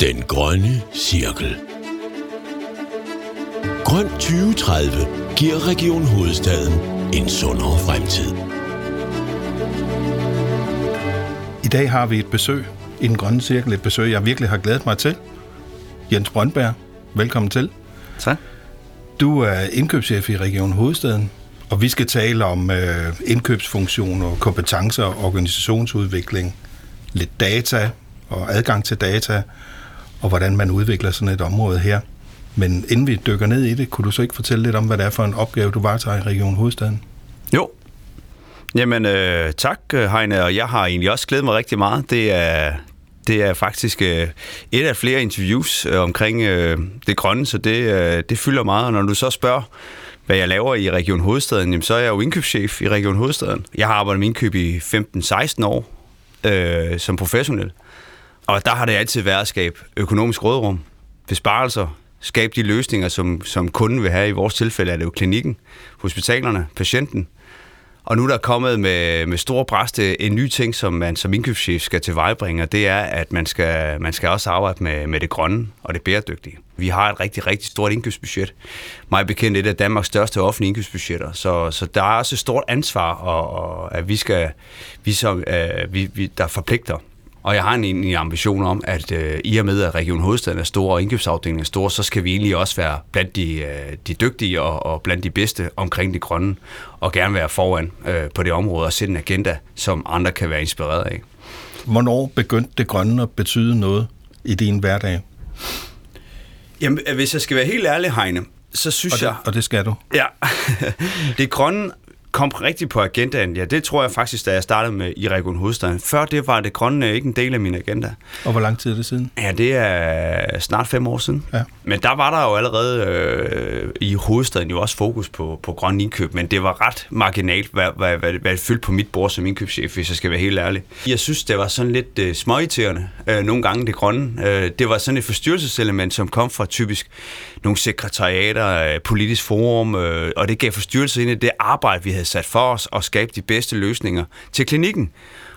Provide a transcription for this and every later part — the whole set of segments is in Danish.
Den grønne cirkel. Grøn 2030 giver Region Hovedstaden en sundere fremtid. I dag har vi et besøg i den grønne cirkel, et besøg, jeg virkelig har glædet mig til. Jens Brøndberg, velkommen til. Tak. Du er indkøbschef i Region Hovedstaden, og vi skal tale om øh, indkøbsfunktioner, kompetencer og organisationsudvikling, lidt data og adgang til data, og hvordan man udvikler sådan et område her. Men inden vi dykker ned i det, kunne du så ikke fortælle lidt om, hvad det er for en opgave, du varetager i Region Hovedstaden? Jo. Jamen, øh, tak Heine, og jeg har egentlig også glædet mig rigtig meget. Det er, det er faktisk øh, et af flere interviews øh, omkring øh, det grønne, så det, øh, det fylder meget. Og når du så spørger, hvad jeg laver i Region Hovedstaden, jamen, så er jeg jo indkøbschef i Region Hovedstaden. Jeg har arbejdet med indkøb i 15-16 år øh, som professionel. Og der har det altid været at skabe økonomisk rådrum, besparelser, skabe de løsninger, som, som kunden vil have. I vores tilfælde er det jo klinikken, hospitalerne, patienten. Og nu er der kommet med, med store bræste en ny ting, som man som indkøbschef skal tilvejebringe, og det er, at man skal, man skal også arbejde med, med det grønne og det bæredygtige. Vi har et rigtig, rigtig stort indkøbsbudget. Mig bekendt et af Danmarks største offentlige indkøbsbudgetter, så, så der er også et stort ansvar, og, og at vi skal, vi, som, uh, vi, vi, der forpligter og jeg har en, en ambition om, at øh, i og med, at Region Hovedstaden er stor og indkøbsafdelingen er stor, så skal vi egentlig også være blandt de, øh, de dygtige og, og blandt de bedste omkring det grønne, og gerne være foran øh, på det område og sætte en agenda, som andre kan være inspireret af. Hvornår begyndte det grønne at betyde noget i din hverdag? Jamen, hvis jeg skal være helt ærlig, Heine, så synes og det, jeg... Og det skal du? Ja. det grønne kom rigtig på agendaen, ja, det tror jeg faktisk, da jeg startede med i Region Hovedstaden. Før det var det grønne ikke en del af min agenda. Og hvor lang tid er det siden? Ja, det er snart fem år siden. Ja. Men der var der jo allerede øh, i hovedstaden jo også fokus på, på grøn indkøb, men det var ret marginalt, hvad, hvad, hvad, hvad det fyldte på mit bord som indkøbschef, hvis jeg skal være helt ærlig. Jeg synes, det var sådan lidt øh, småirriterende, øh, nogle gange det grønne. Øh, det var sådan et forstyrrelseselement, som kom fra typisk nogle sekretariater, øh, politisk forum, øh, og det gav forstyrrelse ind i det arbejde, vi havde sat for os at skabe de bedste løsninger til klinikken.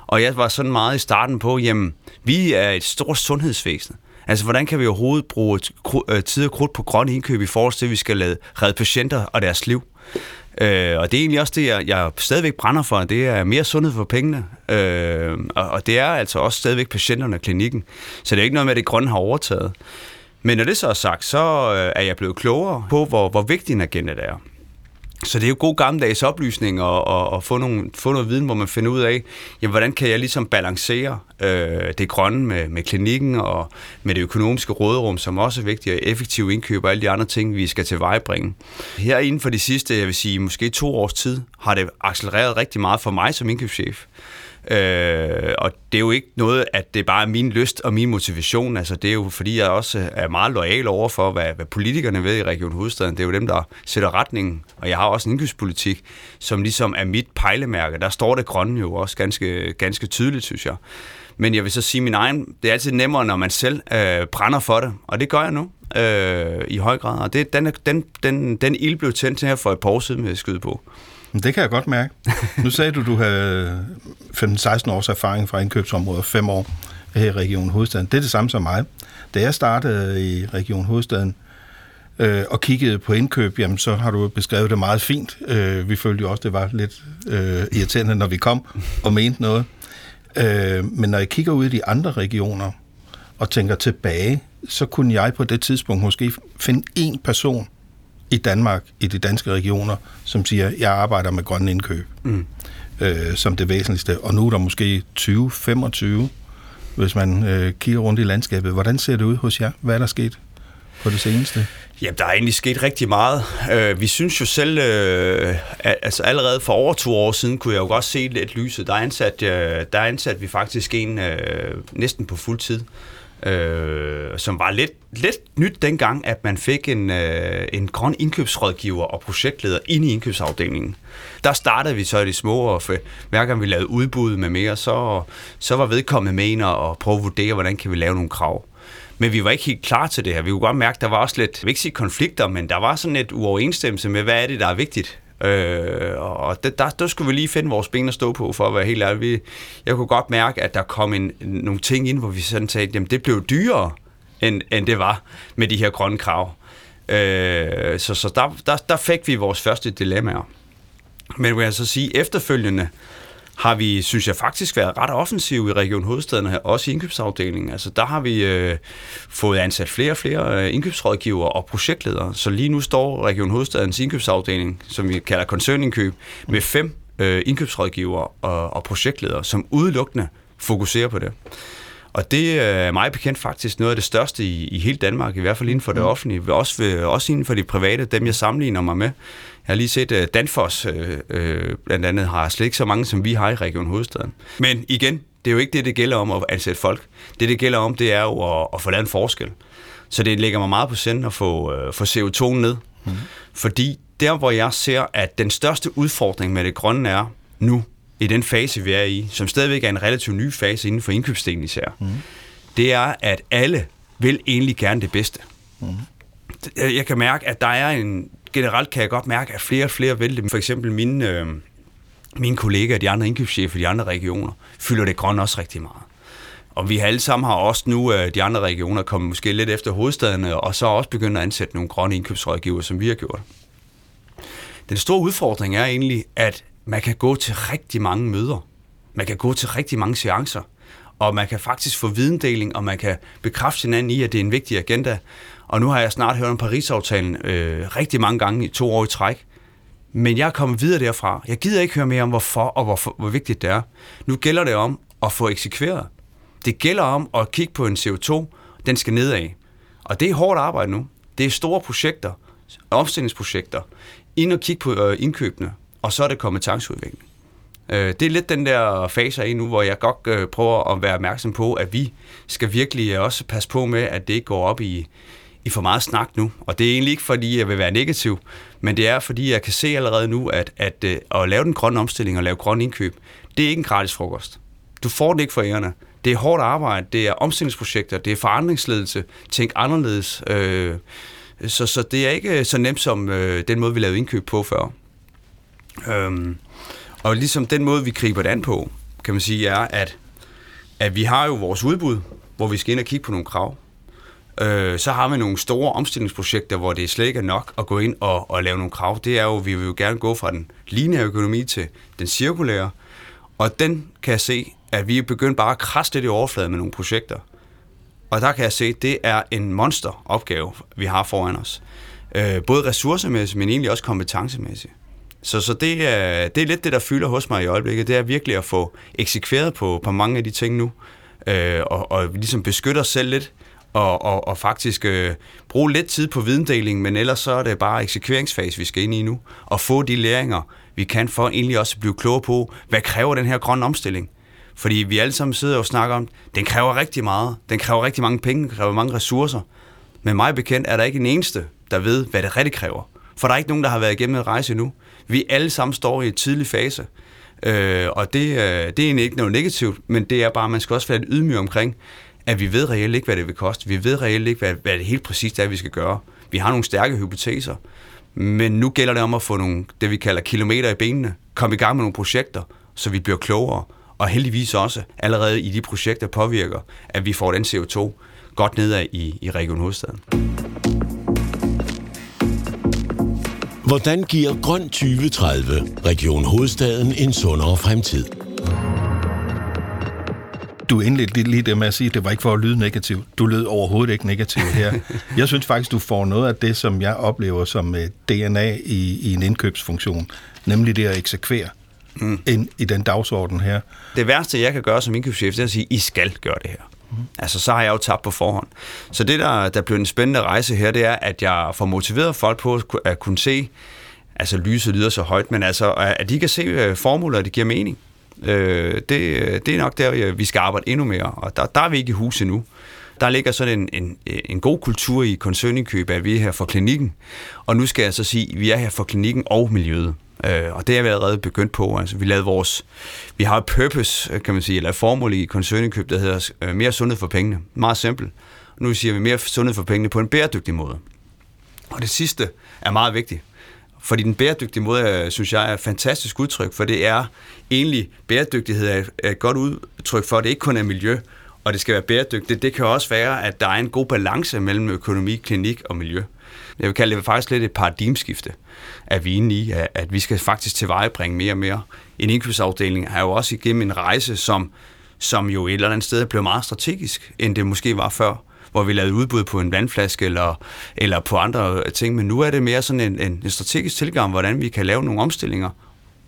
Og jeg var sådan meget i starten på, jamen, vi er et stort sundhedsvæsen. Altså, hvordan kan vi overhovedet bruge øh, tid og krudt på grøn indkøb i forhold til, at vi skal lade redde patienter og deres liv? Øh, og det er egentlig også det, jeg, jeg stadigvæk brænder for. Det er mere sundhed for pengene. Øh, og, og det er altså også stadigvæk patienterne og klinikken. Så det er ikke noget med, at det grønne har overtaget. Men når det så er sagt, så øh, er jeg blevet klogere på, hvor, hvor vigtig en agenda det er. Så det er jo god gammeldags oplysning og, og, og få, nogle, få noget viden, hvor man finder ud af, jamen, hvordan kan jeg ligesom balancere øh, det grønne med, med klinikken og med det økonomiske råderum, som også er vigtigt, og effektiv indkøb og alle de andre ting, vi skal til vejbringe. Her inden for de sidste, jeg vil sige, måske to års tid, har det accelereret rigtig meget for mig som indkøbschef. Øh, og det er jo ikke noget, at det bare er min lyst og min motivation. Altså, det er jo fordi, jeg også er meget lojal over for, hvad, hvad politikerne ved i Region Hovedstaden. Det er jo dem, der sætter retningen. Og jeg har også en indkøbspolitik, som ligesom er mit pejlemærke. Der står det grønne jo også ganske, ganske tydeligt, synes jeg. Men jeg vil så sige min egen, det er altid nemmere, når man selv øh, brænder for det. Og det gør jeg nu øh, i høj grad. Og det, den, den, den, den ild blev tændt her for et par år siden med jeg skyde på. Det kan jeg godt mærke. Nu sagde du, du havde 15-16 års erfaring fra indkøbsområdet, 5 år her i Region Hovedstaden. Det er det samme som mig. Da jeg startede i Region Hovedstaden øh, og kiggede på indkøb, jamen så har du beskrevet det meget fint. Øh, vi følte jo også, det var lidt øh, irriterende, når vi kom og mente noget. Øh, men når jeg kigger ud i de andre regioner og tænker tilbage, så kunne jeg på det tidspunkt måske finde en person, i Danmark, i de danske regioner, som siger, jeg arbejder med grønne indkøb mm. øh, som det væsentligste. Og nu er der måske 20-25, hvis man øh, kigger rundt i landskabet. Hvordan ser det ud hos jer? Hvad er der sket på det seneste? Jamen, der er egentlig sket rigtig meget. Uh, vi synes jo selv, at, altså allerede for over to år siden, kunne jeg jo godt se lidt lyset. Der er ansat, uh, der er ansat vi faktisk en uh, næsten på fuld tid øh, som var lidt, lidt nyt dengang, at man fik en, øh, en grøn indkøbsrådgiver og projektleder ind i indkøbsafdelingen. Der startede vi så i de små, og for, hver gang vi lavede udbud med mere, så, så var vedkommende med ind og prøve at vurdere, hvordan kan vi lave nogle krav. Men vi var ikke helt klar til det her. Vi kunne godt mærke, at der var også lidt, jeg vil ikke sige konflikter, men der var sådan et uoverensstemmelse med, hvad er det, der er vigtigt. Øh, og det, der, der skulle vi lige finde vores ben at stå på, for at være helt ærlig. Jeg kunne godt mærke, at der kom en, nogle ting ind, hvor vi sådan sagde, jamen det blev dyrere end, end det var med de her grønne krav. Øh, så så der, der, der fik vi vores første dilemmaer. Men vil jeg så sige, efterfølgende har vi, synes jeg faktisk, været ret offensive i Region Hovedstaden, også i indkøbsafdelingen. Altså der har vi øh, fået ansat flere og flere øh, indkøbsrådgivere og projektledere. Så lige nu står Region Hovedstadens indkøbsafdeling, som vi kalder koncernindkøb, med fem øh, indkøbsrådgivere og, og projektledere, som udelukkende fokuserer på det. Og det er meget bekendt faktisk noget af det største i, i hele Danmark, i hvert fald inden for det mm. offentlige, også, ved, også inden for de private, dem jeg sammenligner mig med. Jeg har lige set, at Danfoss øh, øh, blandt andet har slet ikke så mange, som vi har i Region Hovedstaden. Men igen, det er jo ikke det, det gælder om at ansætte folk. Det, det gælder om, det er jo at, at få lavet en forskel. Så det lægger mig meget på senden at få, øh, få CO2 ned. Mm. Fordi der, hvor jeg ser, at den største udfordring med det grønne er nu, i den fase, vi er i, som stadigvæk er en relativt ny fase inden for indkøbsdelen især, mm. det er, at alle vil egentlig gerne det bedste. Mm. Jeg kan mærke, at der er en... Generelt kan jeg godt mærke, at flere og flere vil det. For eksempel mine, øh, mine kollegaer, de andre indkøbschefer i de andre regioner, fylder det grønne også rigtig meget. Og vi har alle sammen har også nu, øh, de andre regioner, kommet måske lidt efter hovedstaden, og så også begyndt at ansætte nogle grønne indkøbsrådgiver, som vi har gjort. Den store udfordring er egentlig, at man kan gå til rigtig mange møder. Man kan gå til rigtig mange seancer. Og man kan faktisk få videndeling, og man kan bekræfte hinanden i, at det er en vigtig agenda. Og nu har jeg snart hørt om Paris-aftalen øh, rigtig mange gange i to år i træk. Men jeg er kommet videre derfra. Jeg gider ikke høre mere om, hvorfor og hvorfor, hvor vigtigt det er. Nu gælder det om at få eksekveret. Det gælder om at kigge på en CO2, den skal nedad. Og det er hårdt arbejde nu. Det er store projekter, omstillingsprojekter, ind og kigge på øh, indkøbene, og så er det kompetenceudvikling. Øh, det er lidt den der fase i nu, hvor jeg godt øh, prøver at være opmærksom på, at vi skal virkelig øh, også passe på med, at det ikke går op i, i for meget snak nu. Og det er egentlig ikke, fordi jeg vil være negativ, men det er, fordi jeg kan se allerede nu, at, at, at, at lave den grønne omstilling og lave grøn indkøb, det er ikke en gratis frokost. Du får det ikke for ærerne. Det er hårdt arbejde, det er omstillingsprojekter, det er forandringsledelse, tænk anderledes. Øh, så, så det er ikke så nemt som øh, den måde, vi lavede indkøb på før. Øhm, og ligesom den måde, vi griber det an på, kan man sige, er, at, at vi har jo vores udbud, hvor vi skal ind og kigge på nogle krav. Øh, så har vi nogle store omstillingsprojekter, hvor det slet ikke er nok at gå ind og, og lave nogle krav. Det er jo, vi vil jo gerne gå fra den lineære økonomi til den cirkulære. Og den kan jeg se, at vi er begyndt bare at krasse lidt i overfladen med nogle projekter. Og der kan jeg se, at det er en monsteropgave, vi har foran os. Øh, både ressourcemæssigt, men egentlig også kompetencemæssigt. Så, så det, er, det er lidt det, der fylder hos mig i øjeblikket. Det er virkelig at få eksekveret på, på mange af de ting nu, øh, og, og ligesom beskytte os selv lidt, og, og, og faktisk øh, bruge lidt tid på videndeling, men ellers så er det bare eksekveringsfase, vi skal ind i nu, og få de læringer, vi kan for egentlig også at blive klogere på, hvad kræver den her grønne omstilling? Fordi vi alle sammen sidder og snakker om, den kræver rigtig meget, den kræver rigtig mange penge, den kræver mange ressourcer. Men mig bekendt er der ikke en eneste, der ved, hvad det rigtig kræver. For der er ikke nogen, der har været igennem en rejse endnu. Vi alle sammen står i en tidlig fase. Øh, og det, øh, det er egentlig ikke noget negativt, men det er bare, at man skal også være lidt ydmyg omkring, at vi ved reelt ikke, hvad det vil koste. Vi ved reelt ikke, hvad, hvad det helt præcist er, vi skal gøre. Vi har nogle stærke hypoteser, men nu gælder det om at få nogle, det vi kalder kilometer i benene, komme i gang med nogle projekter, så vi bliver klogere, og heldigvis også allerede i de projekter påvirker, at vi får den CO2 godt nedad i, i Region Hovedstaden. Hvordan giver Grøn 2030 Region Hovedstaden en sundere fremtid? Du indledte lige det med at sige, at det var ikke for at lyde negativ. Du lød overhovedet ikke negativ her. Jeg synes faktisk, du får noget af det, som jeg oplever som DNA i, i en indkøbsfunktion, nemlig det at eksekvere mm. ind i den dagsorden her. Det værste, jeg kan gøre som indkøbschef, det er at sige, I skal gøre det her. Mm. Altså, så har jeg jo tabt på forhånd. Så det, der, der blev en spændende rejse her, det er, at jeg får motiveret folk på at kunne se, altså lyset lyder så højt, men altså, at de kan se øh, formuler, det giver mening. Øh, det, det er nok der, øh, vi skal arbejde endnu mere, og der, der er vi ikke i hus endnu. Der ligger sådan en, en, en god kultur i koncernindkøb, at vi er her for klinikken, og nu skal jeg så sige, at vi er her for klinikken og miljøet. Øh, og det er vi allerede begyndt på. Altså, vi lavede vores, vi har et purpose, øh, kan man sige, eller et formål i koncernindkøb, der hedder øh, mere sundhed for pengene. Meget simpelt. Nu siger vi mere sundhed for pengene på en bæredygtig måde. Og det sidste er meget vigtigt. Fordi den bæredygtige måde, øh, synes jeg, er et fantastisk udtryk, for det er egentlig, bæredygtighed er et godt udtryk for, at det ikke kun er miljø og det skal være bæredygtigt. Det kan også være, at der er en god balance mellem økonomi, klinik og miljø. Jeg vil kalde det faktisk lidt et paradigmeskifte, at vi er inde i, at vi skal faktisk tilvejebringe mere og mere. En indkøbsafdeling er jo også igennem en rejse, som, som jo et eller andet sted blev meget strategisk, end det måske var før hvor vi lavede udbud på en vandflaske eller, eller på andre ting, men nu er det mere sådan en, en strategisk tilgang, hvordan vi kan lave nogle omstillinger,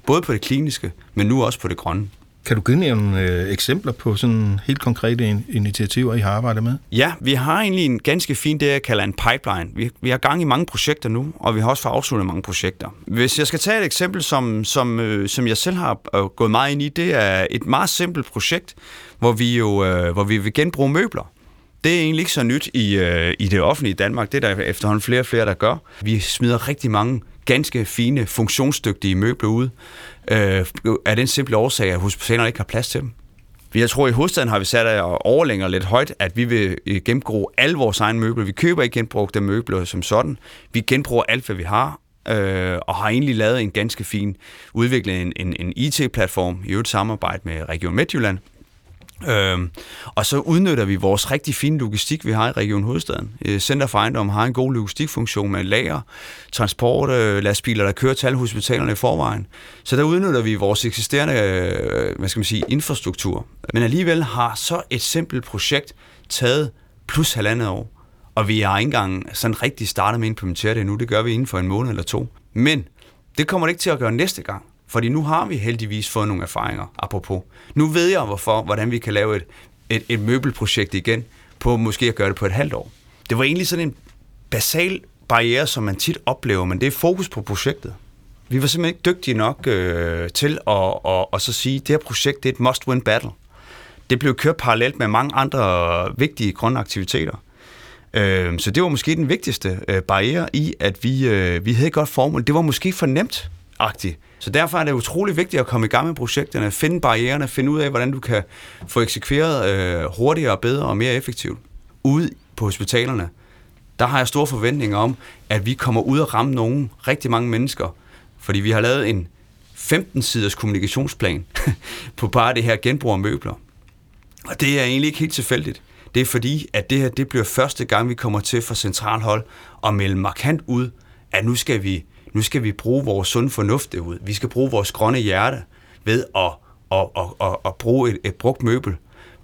både på det kliniske, men nu også på det grønne. Kan du give nogle øh, eksempler på sådan helt konkrete initiativer, I har arbejdet med? Ja, vi har egentlig en ganske fin, det jeg kalder en pipeline. Vi, vi har gang i mange projekter nu, og vi har også fået afsluttet mange projekter. Hvis jeg skal tage et eksempel, som, som, øh, som jeg selv har øh, gået meget ind i, det er et meget simpelt projekt, hvor vi jo øh, hvor vi vil genbruge møbler. Det er egentlig ikke så nyt i, øh, i det offentlige Danmark. Det er der efterhånden flere og flere, der gør. Vi smider rigtig mange ganske fine, funktionsdygtige møbler ud, øh, af den simple årsag, at hospitalerne ikke har plads til dem. Jeg tror, i hovedstaden har vi sat og overlænger lidt højt, at vi vil øh, genbruge alle vores egne møbler. Vi køber ikke genbrugte møbler som sådan. Vi genbruger alt, hvad vi har, øh, og har egentlig lavet en ganske fin, udviklet en, en, en IT-platform i et samarbejde med Region Midtjylland, Øhm, og så udnytter vi vores rigtig fine logistik, vi har i Region Hovedstaden. Øh, Center for Ejendom har en god logistikfunktion med lager, transport, øh, lastbiler, der kører til alle hospitalerne i forvejen. Så der udnytter vi vores eksisterende øh, hvad skal man sige, infrastruktur. Men alligevel har så et simpelt projekt taget plus halvandet år. Og vi har ikke engang sådan rigtig startet med at implementere det nu. Det gør vi inden for en måned eller to. Men det kommer det ikke til at gøre næste gang. Fordi nu har vi heldigvis fået nogle erfaringer, apropos. Nu ved jeg, hvorfor, hvordan vi kan lave et, et, et møbelprojekt igen, på måske at gøre det på et halvt år. Det var egentlig sådan en basal barriere, som man tit oplever, men det er fokus på projektet. Vi var simpelthen ikke dygtige nok øh, til at, og, at så sige, at det her projekt det er et must-win battle. Det blev kørt parallelt med mange andre vigtige grønne aktiviteter. Øh, så det var måske den vigtigste øh, barriere i, at vi, øh, vi havde et godt formål. Det var måske for nemt agtig så derfor er det utrolig vigtigt at komme i gang med projekterne, finde barriererne, finde ud af, hvordan du kan få eksekveret øh, hurtigere, bedre og mere effektivt. Ude på hospitalerne, der har jeg store forventninger om, at vi kommer ud og ramme nogle rigtig mange mennesker, fordi vi har lavet en 15-siders kommunikationsplan på bare det her genbrug af møbler. Og det er egentlig ikke helt tilfældigt. Det er fordi, at det her det bliver første gang, vi kommer til fra centralhold og melde markant ud, at nu skal vi nu skal vi bruge vores sund fornuft ud. Vi skal bruge vores grønne hjerte ved at, at, at, at, at bruge et, et brugt møbel.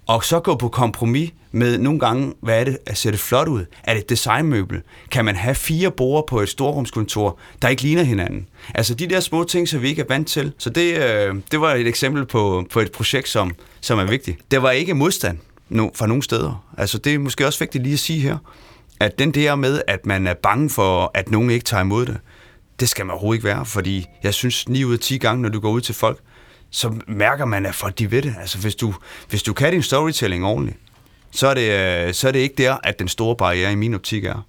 Og så gå på kompromis med nogle gange, hvad er det at sætte flot ud? Er det et designmøbel? Kan man have fire borer på et storrumskontor, der ikke ligner hinanden? Altså de der små ting, som vi ikke er vant til. Så det, øh, det var et eksempel på, på et projekt, som, som er vigtigt. Der var ikke modstand no, fra nogle steder. Altså det er måske også vigtigt lige at sige her, at den der med, at man er bange for, at nogen ikke tager imod det, det skal man overhovedet ikke være, fordi jeg synes 9 ud af 10 gange, når du går ud til folk, så mærker man, at folk de ved det. Altså hvis du, hvis du kan din storytelling ordentligt, så er, det, øh, så er det ikke der, at den store barriere i min optik er.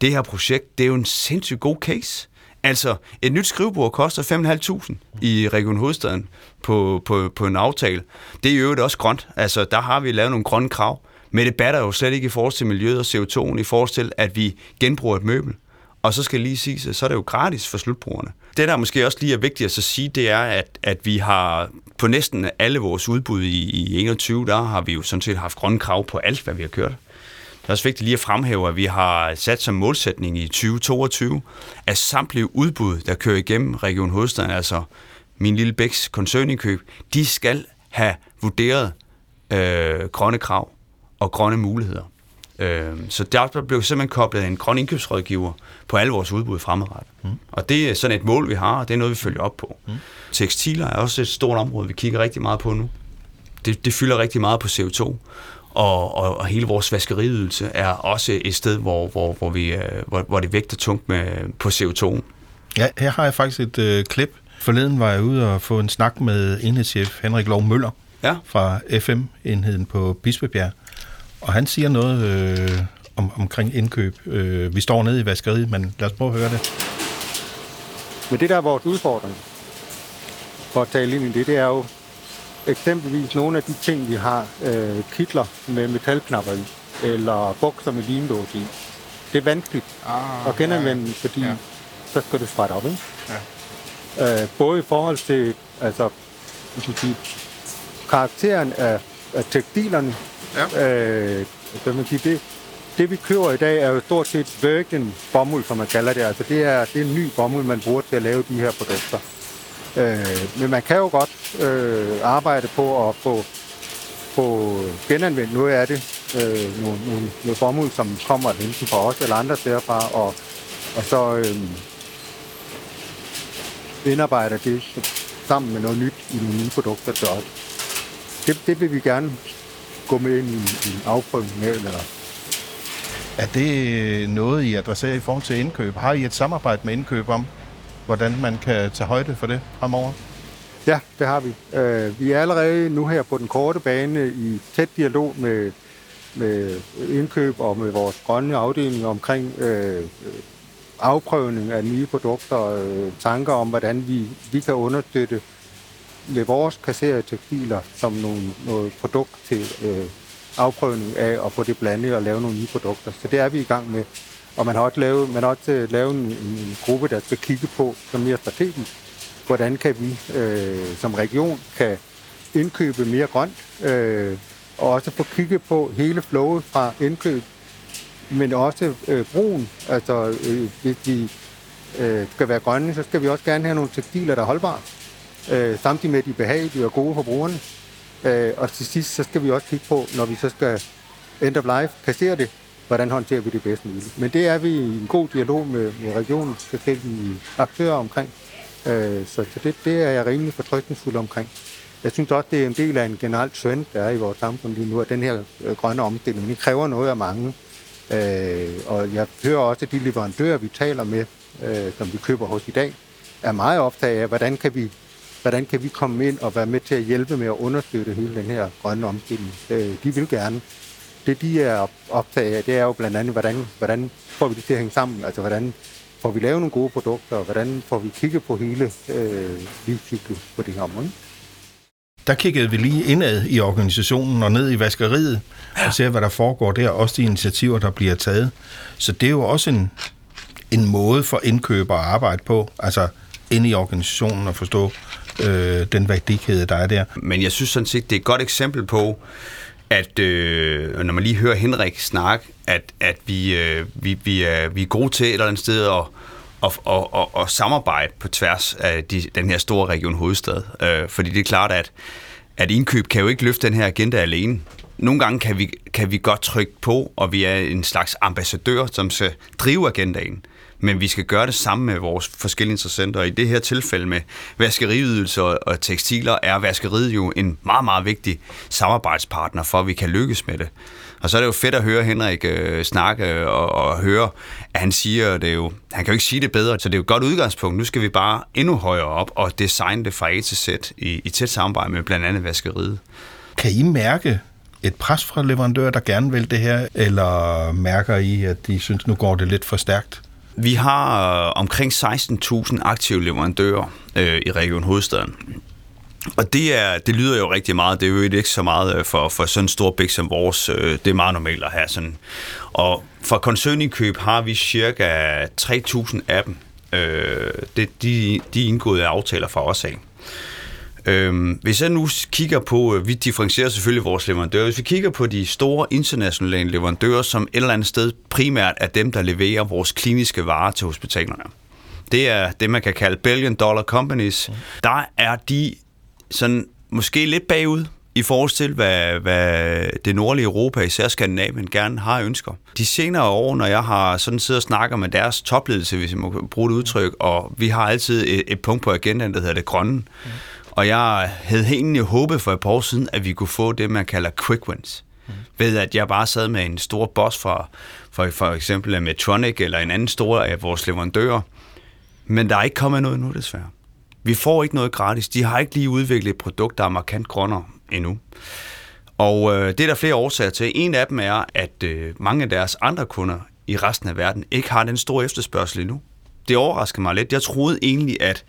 Det her projekt, det er jo en sindssygt god case. Altså, et nyt skrivebord koster 5.500 i Region Hovedstaden på, på, på en aftale. Det er jo øvrigt også grønt. Altså, der har vi lavet nogle grønne krav. Men det batter jo slet ikke i forhold til miljøet og CO2'en, i forhold til, at vi genbruger et møbel. Og så skal jeg lige sige, så er det jo gratis for slutbrugerne. Det, der måske også lige er vigtigt at så sige, det er, at, at vi har på næsten alle vores udbud i, i 21, der har vi jo sådan set haft grønne krav på alt, hvad vi har kørt. Det er også vigtigt lige at fremhæve, at vi har sat som målsætning i 2022, at samtlige udbud, der kører igennem Region Hovedstaden, altså min lille Bæks koncernindkøb, de skal have vurderet øh, grønne krav og grønne muligheder. Øh, så der blev simpelthen koblet en grøn indkøbsrådgiver på alle vores udbud fremadrettet. Mm. Og det er sådan et mål, vi har, og det er noget, vi følger op på. Mm. Tekstiler er også et stort område, vi kigger rigtig meget på nu. Det, det fylder rigtig meget på CO2, og, og, og hele vores vaskeriydelse er også et sted, hvor, hvor, hvor, vi, øh, hvor, hvor det vægter tungt med, på CO2. Ja, her har jeg faktisk et øh, klip. Forleden var jeg ude og få en snak med enhedschef Henrik Lov Møller ja. fra FM-enheden på Bispebjerg. Og han siger noget øh, om, omkring indkøb. Øh, vi står nede i vaskeriet, men lad os prøve at høre det. Men det, der er vores udfordring, for at tale ind i det, det er jo eksempelvis nogle af de ting, vi har, øh, kitler med metalknapper i, eller bukser med limlås i. Det er vanskeligt ah, at genanvende, ja, fordi ja. så skal det sprætte op. Ikke? Ja. Øh, både i forhold til altså, sige, karakteren af af tekstilerne. Ja. Øh, man sige, det, det vi køber i dag er jo stort set virgin bomuld, som man kalder det. Altså det er, det er en ny bomuld, man bruger til at lave de her produkter. Øh, men man kan jo godt øh, arbejde på at få, få genanvendt noget af det. Øh, nogle, nogle, noget bomuld, som kommer enten fra os eller andre steder fra, og, og så øh, indarbejder det sammen med noget nyt i nogle nye produkter til os. Det, det vil vi gerne gå med ind i, i en afprøvning med, eller Er det noget, I adresserer i forhold til indkøb? Har I et samarbejde med indkøb om, hvordan man kan tage højde for det fremover? Ja, det har vi. Øh, vi er allerede nu her på den korte bane i tæt dialog med, med indkøb og med vores grønne afdeling omkring øh, afprøvning af nye produkter, øh, tanker om, hvordan vi, vi kan understøtte med vores kasserede tekstiler som nogle, noget produkt til øh, afprøvning af at få det blandet og lave nogle nye produkter. Så det er vi i gang med. Og man har også lavet, man har også øh, lavet en, en gruppe, der skal kigge på som mere strategisk, hvordan kan vi øh, som region kan indkøbe mere grønt, øh, og også få kigget på hele flowet fra indkøb, men også øh, brugen. Altså, øh, hvis vi øh, skal være grønne, så skal vi også gerne have nogle tekstiler, der er holdbare, øh, samtidig med, at de er behagelige og gode for brugerne. Øh, og til sidst, så skal vi også kigge på, når vi så skal end of life, kassere det, hvordan håndterer vi det bedst muligt. Men det er vi i en god dialog med, med regionens forskellige aktører omkring. Øh, så så det, det er jeg rimelig fortrykningsfuld omkring. Jeg synes også, det er en del af en generel trend, der er i vores samfund lige nu, at den her øh, grønne omstilling, den kræver noget af mange. Øh, og jeg hører også, at de leverandører, vi taler med, øh, som vi køber hos i dag, er meget optaget af, hvordan kan vi hvordan kan vi komme ind og være med til at hjælpe med at understøtte hele den her grønne omstilling. Øh, de vil gerne. Det, de er optaget af, det er jo blandt andet, hvordan, hvordan får vi det til at hænge sammen? Altså, hvordan får vi lavet nogle gode produkter, og hvordan får vi kigget på hele øh, livscyklen på det her område? Der kiggede vi lige indad i organisationen og ned i vaskeriet og ser, hvad der foregår der, også de initiativer, der bliver taget. Så det er jo også en, en måde for indkøbere at arbejde på, altså ind i organisationen og forstå øh, den værdikæde, der er der. Men jeg synes sådan set, det er et godt eksempel på, at øh, når man lige hører Henrik snakke, at, at vi, øh, vi, vi, er, vi er gode til et eller andet sted at, at, at, at, at samarbejde på tværs af de, den her store region hovedstad. Øh, fordi det er klart, at, at indkøb kan jo ikke løfte den her agenda alene. Nogle gange kan vi, kan vi godt trykke på, og vi er en slags ambassadør, som skal drive agendaen men vi skal gøre det sammen med vores forskellige interessenter. Og i det her tilfælde med vaskeriydelser og tekstiler er vaskeriet jo en meget, meget vigtig samarbejdspartner for, at vi kan lykkes med det. Og så er det jo fedt at høre Henrik øh, snakke øh, og, og høre, at han siger, det er jo, han kan jo ikke sige det bedre, så det er jo et godt udgangspunkt. Nu skal vi bare endnu højere op og designe det fra A til Z i, i tæt samarbejde med blandt andet vaskeriet. Kan I mærke et pres fra leverandører, der gerne vil det her, eller mærker I, at de synes, nu går det lidt for stærkt? Vi har øh, omkring 16.000 aktive leverandører øh, i Region Hovedstaden. Og det, er, det lyder jo rigtig meget. Det er jo ikke så meget øh, for, for sådan en stor bæk som vores. Øh, det er meget normalt at have sådan. Og for koncernindkøb har vi cirka 3.000 af dem. Øh, det, de, de er indgået aftaler fra os af. Øhm, hvis jeg nu kigger på, øh, vi differentierer selvfølgelig vores leverandører, hvis vi kigger på de store internationale leverandører, som et eller andet sted primært er dem, der leverer vores kliniske varer til hospitalerne. Det er det, man kan kalde billion dollar companies. Der er de sådan måske lidt bagud i forhold til, hvad, hvad det nordlige Europa, især Skandinavien, gerne har ønsker. De senere år, når jeg har sådan siddet og snakker med deres topledelse, hvis jeg må bruge det udtryk, og vi har altid et, et punkt på agendaen, der hedder det grønne. Mm. Og jeg havde egentlig håbet for et par år siden, at vi kunne få det, man kalder quick wins. Mm. Ved at jeg bare sad med en stor boss fra for, for eksempel Medtronic eller en anden stor af vores leverandører. Men der er ikke kommet noget nu, desværre. Vi får ikke noget gratis. De har ikke lige udviklet et produkt, der er markant grønnere endnu. Og øh, det er der flere årsager til. En af dem er, at øh, mange af deres andre kunder i resten af verden ikke har den store efterspørgsel endnu. Det overrasker mig lidt. Jeg troede egentlig, at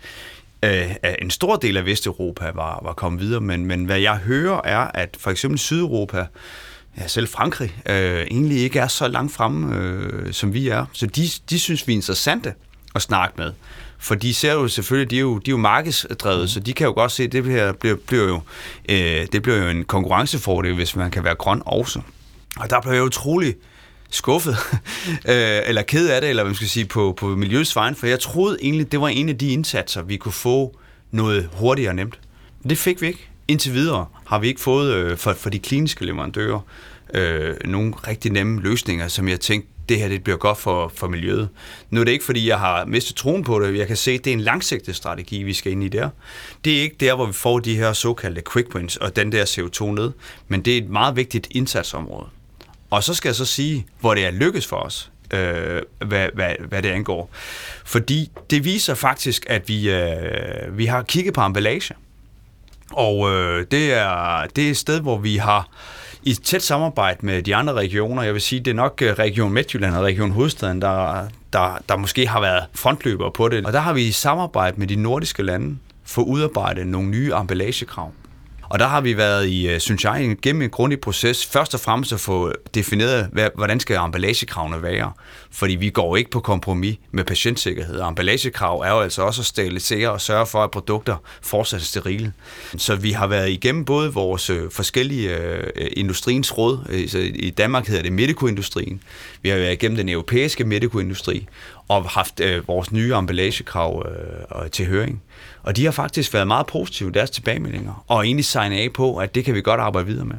øh, en stor del af Vesteuropa var, var kommet videre, men, men hvad jeg hører er, at for eksempel Sydeuropa, ja, selv Frankrig, øh, egentlig ikke er så langt fremme, øh, som vi er. Så de, de synes, vi er interessante at snakke med. For de ser jo selvfølgelig, de er jo, de er jo markedsdrevet, mm. så de kan jo godt se, at det her bliver, bliver, jo, øh, det bliver jo en konkurrencefordel, hvis man kan være grøn også. Og der blev jeg utrolig skuffet, øh, eller ked af det, eller hvad man skal sige, på, på miljøets vejen, for jeg troede egentlig, det var en af de indsatser, vi kunne få noget hurtigere og nemt. Det fik vi ikke. Indtil videre har vi ikke fået øh, for, for de kliniske leverandører øh, nogle rigtig nemme løsninger, som jeg tænkte, det her det bliver godt for, for miljøet. Nu er det ikke, fordi jeg har mistet troen på det. Jeg kan se, at det er en langsigtet strategi, vi skal ind i der. Det er ikke der, hvor vi får de her såkaldte quick wins og den der CO2 ned, men det er et meget vigtigt indsatsområde. Og så skal jeg så sige, hvor det er lykkes for os, øh, hvad, hvad, hvad det angår. Fordi det viser faktisk, at vi, øh, vi har kigget på emballage. Og øh, det, er, det er et sted, hvor vi har i tæt samarbejde med de andre regioner, jeg vil sige, det er nok øh, Region Midtjylland og Region Hovedstaden, der, der, der måske har været frontløbere på det. Og der har vi i samarbejde med de nordiske lande fået udarbejdet nogle nye emballagekrav. Og der har vi været i, øh, synes jeg, gennem en grundig proces, først og fremmest at få øh, defineret, hvordan skal emballagekravene være. Fordi vi går ikke på kompromis med patientsikkerhed. Og emballagekrav er jo altså også at sterilisere og sørge for, at produkter fortsat er sterile. Så vi har været igennem både vores øh, forskellige industriens råd, i Danmark hedder det medicoindustrien, vi har været igennem den europæiske medicoindustri, og haft øh, vores nye emballagekrav øh, til høring. Og de har faktisk været meget positive i deres tilbagemeldinger, og egentlig signet af på, at det kan vi godt arbejde videre med.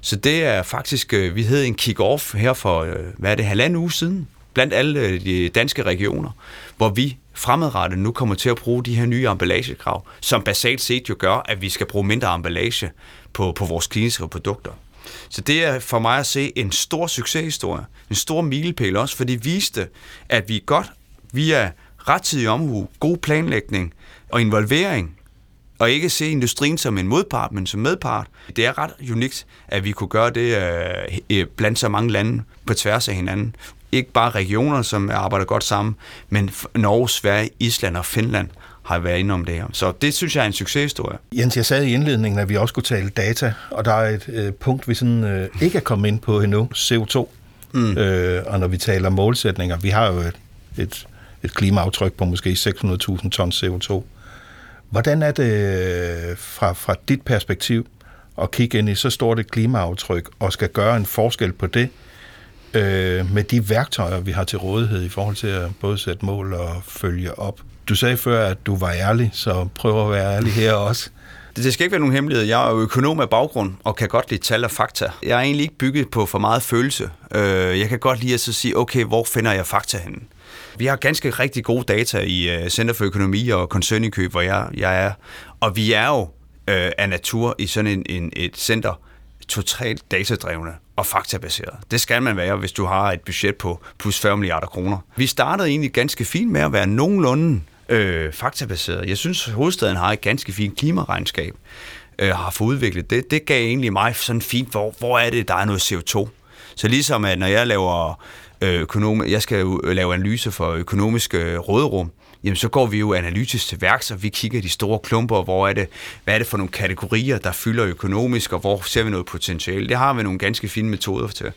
Så det er faktisk, øh, vi havde en kick-off her for, øh, hvad er det, halvanden uge siden, blandt alle øh, de danske regioner, hvor vi fremadrettet nu kommer til at bruge de her nye emballagekrav, som basalt set jo gør, at vi skal bruge mindre emballage på, på vores kliniske produkter. Så det er for mig at se en stor succeshistorie, en stor milepæl også, for det viste, at vi godt via rettidig omhu, god planlægning, og involvering, og ikke se industrien som en modpart, men som medpart. Det er ret unikt, at vi kunne gøre det øh, øh blandt så mange lande på tværs af hinanden. Ikke bare regioner, som arbejder godt sammen, men Norge, Sverige, Island og Finland har været inde om det her. Så det synes jeg er en succeshistorie. Jens, jeg sagde i indledningen, at vi også skulle tale data, og der er et øh, punkt, vi sådan, øh, ikke er kommet ind på endnu, CO2. Mm. Øh, og når vi taler målsætninger, vi har jo et, et, et klimaaftryk på måske 600.000 tons CO2. Hvordan er det øh, fra, fra dit perspektiv at kigge ind i så stort et klimaaftryk og skal gøre en forskel på det øh, med de værktøjer, vi har til rådighed i forhold til at både sætte mål og følge op? Du sagde før, at du var ærlig, så prøv at være ærlig her også. Det skal ikke være nogen hemmelighed. Jeg er jo økonom af baggrund og kan godt lide tal og fakta. Jeg er egentlig ikke bygget på for meget følelse. Øh, jeg kan godt lide at så sige, okay, hvor finder jeg fakta henne? Vi har ganske rigtig gode data i øh, Center for Økonomi og Koncernindkøb, hvor jeg, jeg er. Og vi er jo øh, af natur i sådan en, en, et center totalt datadrevne og faktabaseret. Det skal man være, hvis du har et budget på plus 40 milliarder kroner. Vi startede egentlig ganske fint med at være nogenlunde øh, faktabaseret. Jeg synes, hovedstaden har et ganske fint klimaregnskab, øh, har fået udviklet det. Det gav egentlig mig sådan fint, hvor, hvor er det, der er noget CO2. Så ligesom at når jeg laver øh, økonom, jeg skal jo lave analyse for økonomisk øh, råderum, jamen så går vi jo analytisk til værks, og vi kigger de store klumper, hvor er det, hvad er det for nogle kategorier, der fylder økonomisk, og hvor ser vi noget potentiale. Det har vi nogle ganske fine metoder til.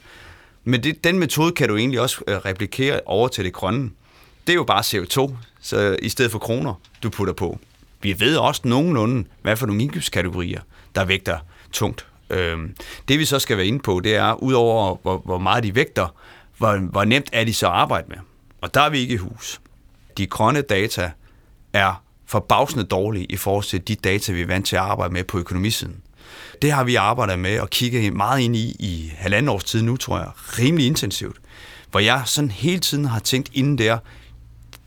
Men det, den metode kan du egentlig også øh, replikere over til det grønne. Det er jo bare CO2, så i stedet for kroner, du putter på. Vi ved også nogenlunde, hvad for nogle indkøbskategorier, der vægter tungt. Øhm, det vi så skal være inde på, det er, udover hvor, hvor meget de vægter, hvor, hvor nemt er de så at arbejde med. Og der er vi ikke i hus. De grønne data er forbavsende dårlige i forhold til de data, vi er vant til at arbejde med på økonomisiden. Det har vi arbejdet med og kigget meget ind i i halvanden års tid nu, tror jeg, rimelig intensivt. Hvor jeg sådan hele tiden har tænkt inden der,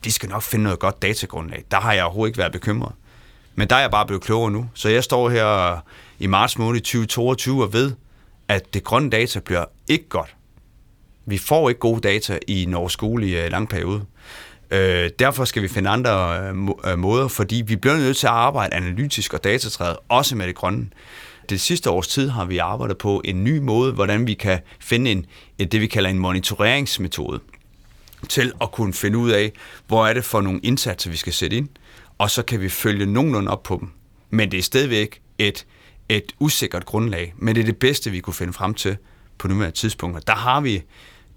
de skal nok finde noget godt datagrundlag. Der har jeg overhovedet ikke været bekymret. Men der er jeg bare blevet klogere nu. Så jeg står her i marts måned 2022 og ved, at det grønne data bliver ikke godt vi får ikke gode data i en overskuelig i lang periode. Øh, derfor skal vi finde andre øh, øh, måder, fordi vi bliver nødt til at arbejde analytisk og datatræet, også med det grønne. Det sidste års tid har vi arbejdet på en ny måde, hvordan vi kan finde en, det, vi kalder en monitoreringsmetode, til at kunne finde ud af, hvor er det for nogle indsatser, vi skal sætte ind, og så kan vi følge nogenlunde op på dem. Men det er stadigvæk et, et usikkert grundlag, men det er det bedste, vi kunne finde frem til på nuværende tidspunkt. Der har vi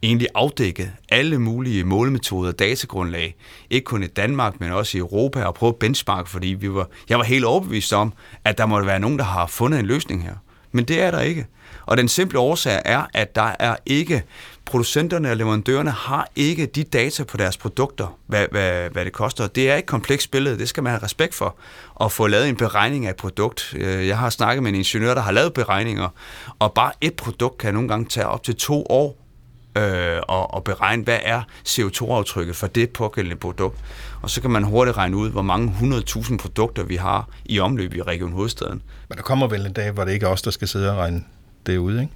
egentlig afdækket alle mulige målemetoder og datagrundlag, ikke kun i Danmark, men også i Europa, og prøvet benchmark, fordi vi var, jeg var helt overbevist om, at der måtte være nogen, der har fundet en løsning her. Men det er der ikke. Og den simple årsag er, at der er ikke, producenterne og leverandørerne har ikke de data på deres produkter, hvad, hvad, hvad det koster. Det er et komplekst billede, det skal man have respekt for, at få lavet en beregning af et produkt. Øh, jeg har snakket med en ingeniør, der har lavet beregninger, og bare et produkt kan nogle gange tage op til to år øh, og, og beregne, hvad er CO2-aftrykket for det pågældende produkt. Og så kan man hurtigt regne ud, hvor mange 100.000 produkter vi har i omløb i Region Hovedstaden. Men der kommer vel en dag, hvor det ikke er os, der skal sidde og regne det ud, ikke?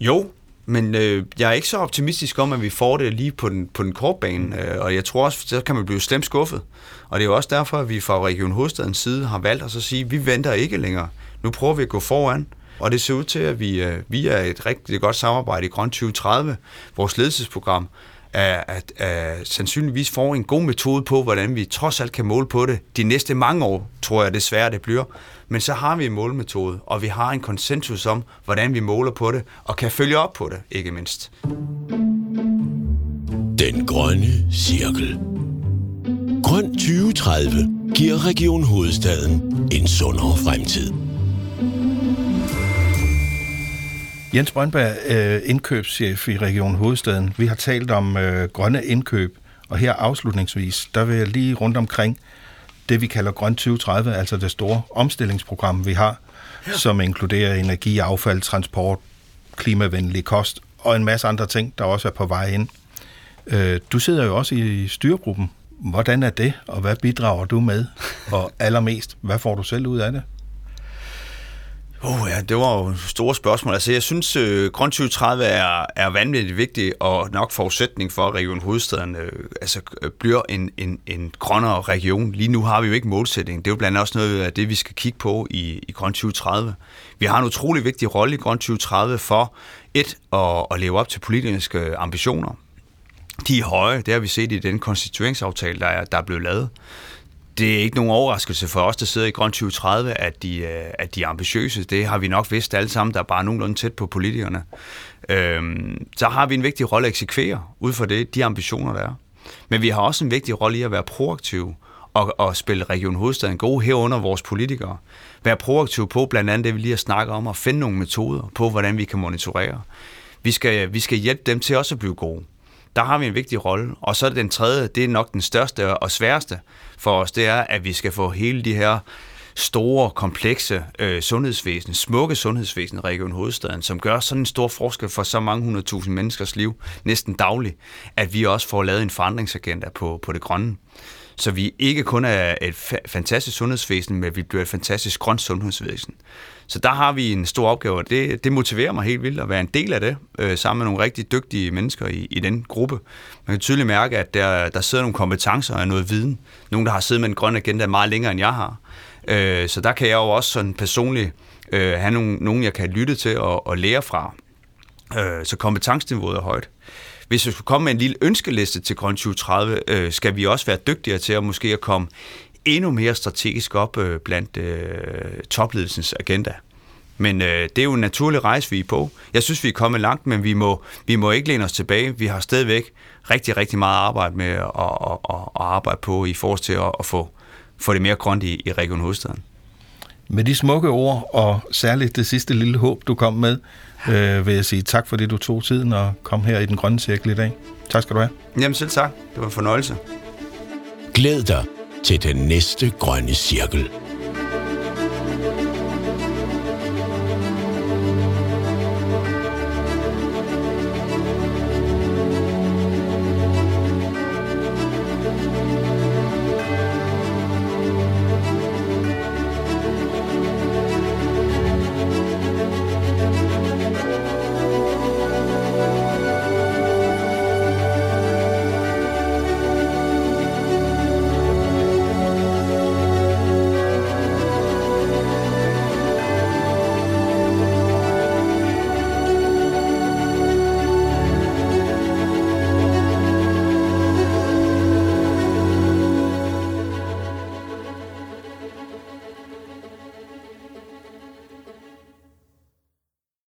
Jo, men øh, jeg er ikke så optimistisk om, at vi får det lige på den, på den korte bane, øh, og jeg tror også, så kan man blive slemt skuffet. Og det er jo også derfor, at vi fra Region Hovedstadens side har valgt at så sige, at vi venter ikke længere. Nu prøver vi at gå foran, og det ser ud til, at vi, øh, vi er et rigtig godt samarbejde i Grøn 2030, vores ledelsesprogram, at, at, at sandsynligvis får en god metode på, hvordan vi trods alt kan måle på det. De næste mange år, tror jeg desværre, det bliver. Men så har vi en målmetode, og vi har en konsensus om, hvordan vi måler på det, og kan følge op på det, ikke mindst. Den grønne cirkel. Grøn 2030 giver Region Hovedstaden en sundere fremtid. Jens Brøndberg, øh, indkøbschef i Region Hovedstaden. Vi har talt om øh, grønne indkøb, og her afslutningsvis, der vil jeg lige rundt omkring det, vi kalder Grøn 2030, altså det store omstillingsprogram, vi har, ja. som inkluderer energi, affald, transport, klimavenlig kost og en masse andre ting, der også er på vej ind. Øh, du sidder jo også i styregruppen. Hvordan er det, og hvad bidrager du med? Og allermest, hvad får du selv ud af det? Oh ja, det var jo store spørgsmål. Altså, jeg synes, øh, Grøn 2030 er, er vanvittigt vigtig, og nok forudsætning for, at Region Hovedstaden øh, altså, øh, bliver en, en, en grønnere region. Lige nu har vi jo ikke målsætning. Det er jo blandt andet også noget af det, vi skal kigge på i, i Grøn 2030. Vi har en utrolig vigtig rolle i Grøn 2030 for, et, at, at leve op til politiske øh, ambitioner. De er høje, det har vi set i den konstitueringsaftale, der er, der er blevet lavet det er ikke nogen overraskelse for os, der sidder i Grøn 2030, at de, øh, at de er ambitiøse. Det har vi nok vidst alle sammen, der er bare nogenlunde tæt på politikerne. Øhm, så har vi en vigtig rolle at eksekvere ud fra det, de ambitioner, der er. Men vi har også en vigtig rolle i at være proaktive og, og spille Region Hovedstaden gode herunder vores politikere. Være proaktive på blandt andet det, vi lige har snakket om, at finde nogle metoder på, hvordan vi kan monitorere. Vi skal, vi skal hjælpe dem til også at blive gode der har vi en vigtig rolle. Og så den tredje, det er nok den største og sværeste for os, det er, at vi skal få hele de her store, komplekse øh, sundhedsvæsen, smukke sundhedsvæsen i Region Hovedstaden, som gør sådan en stor forskel for så mange hundredtusind menneskers liv, næsten dagligt, at vi også får lavet en forandringsagenda på, på det grønne. Så vi ikke kun er et fa- fantastisk sundhedsvæsen, men vi bliver et fantastisk grønt sundhedsvæsen. Så der har vi en stor opgave, og det, det motiverer mig helt vildt at være en del af det, øh, sammen med nogle rigtig dygtige mennesker i, i den gruppe. Man kan tydeligt mærke, at der, der sidder nogle kompetencer og noget viden. Nogle, der har siddet med en grøn agenda meget længere, end jeg har. Øh, så der kan jeg jo også sådan personligt øh, have nogen, nogen, jeg kan lytte til og, og lære fra. Øh, så kompetenceniveauet er højt. Hvis vi skulle komme med en lille ønskeliste til Grøn 2030, øh, skal vi også være dygtigere til at måske at komme endnu mere strategisk op øh, blandt øh, topledelsens agenda. Men øh, det er jo en naturlig rejse, vi er på. Jeg synes, vi er kommet langt, men vi må, vi må ikke læne os tilbage. Vi har stadigvæk rigtig, rigtig meget arbejde med at, at, at, at arbejde på i forhold til at, at få, få det mere grønt i, i Region Hovedstaden. Med de smukke ord, og særligt det sidste lille håb, du kom med, øh, vil jeg sige tak, fordi du tog tiden og kom her i den grønne cirkel i dag. Tak skal du have. Jamen selv tak. Det var en fornøjelse. Glæd dig til den næste grønne cirkel.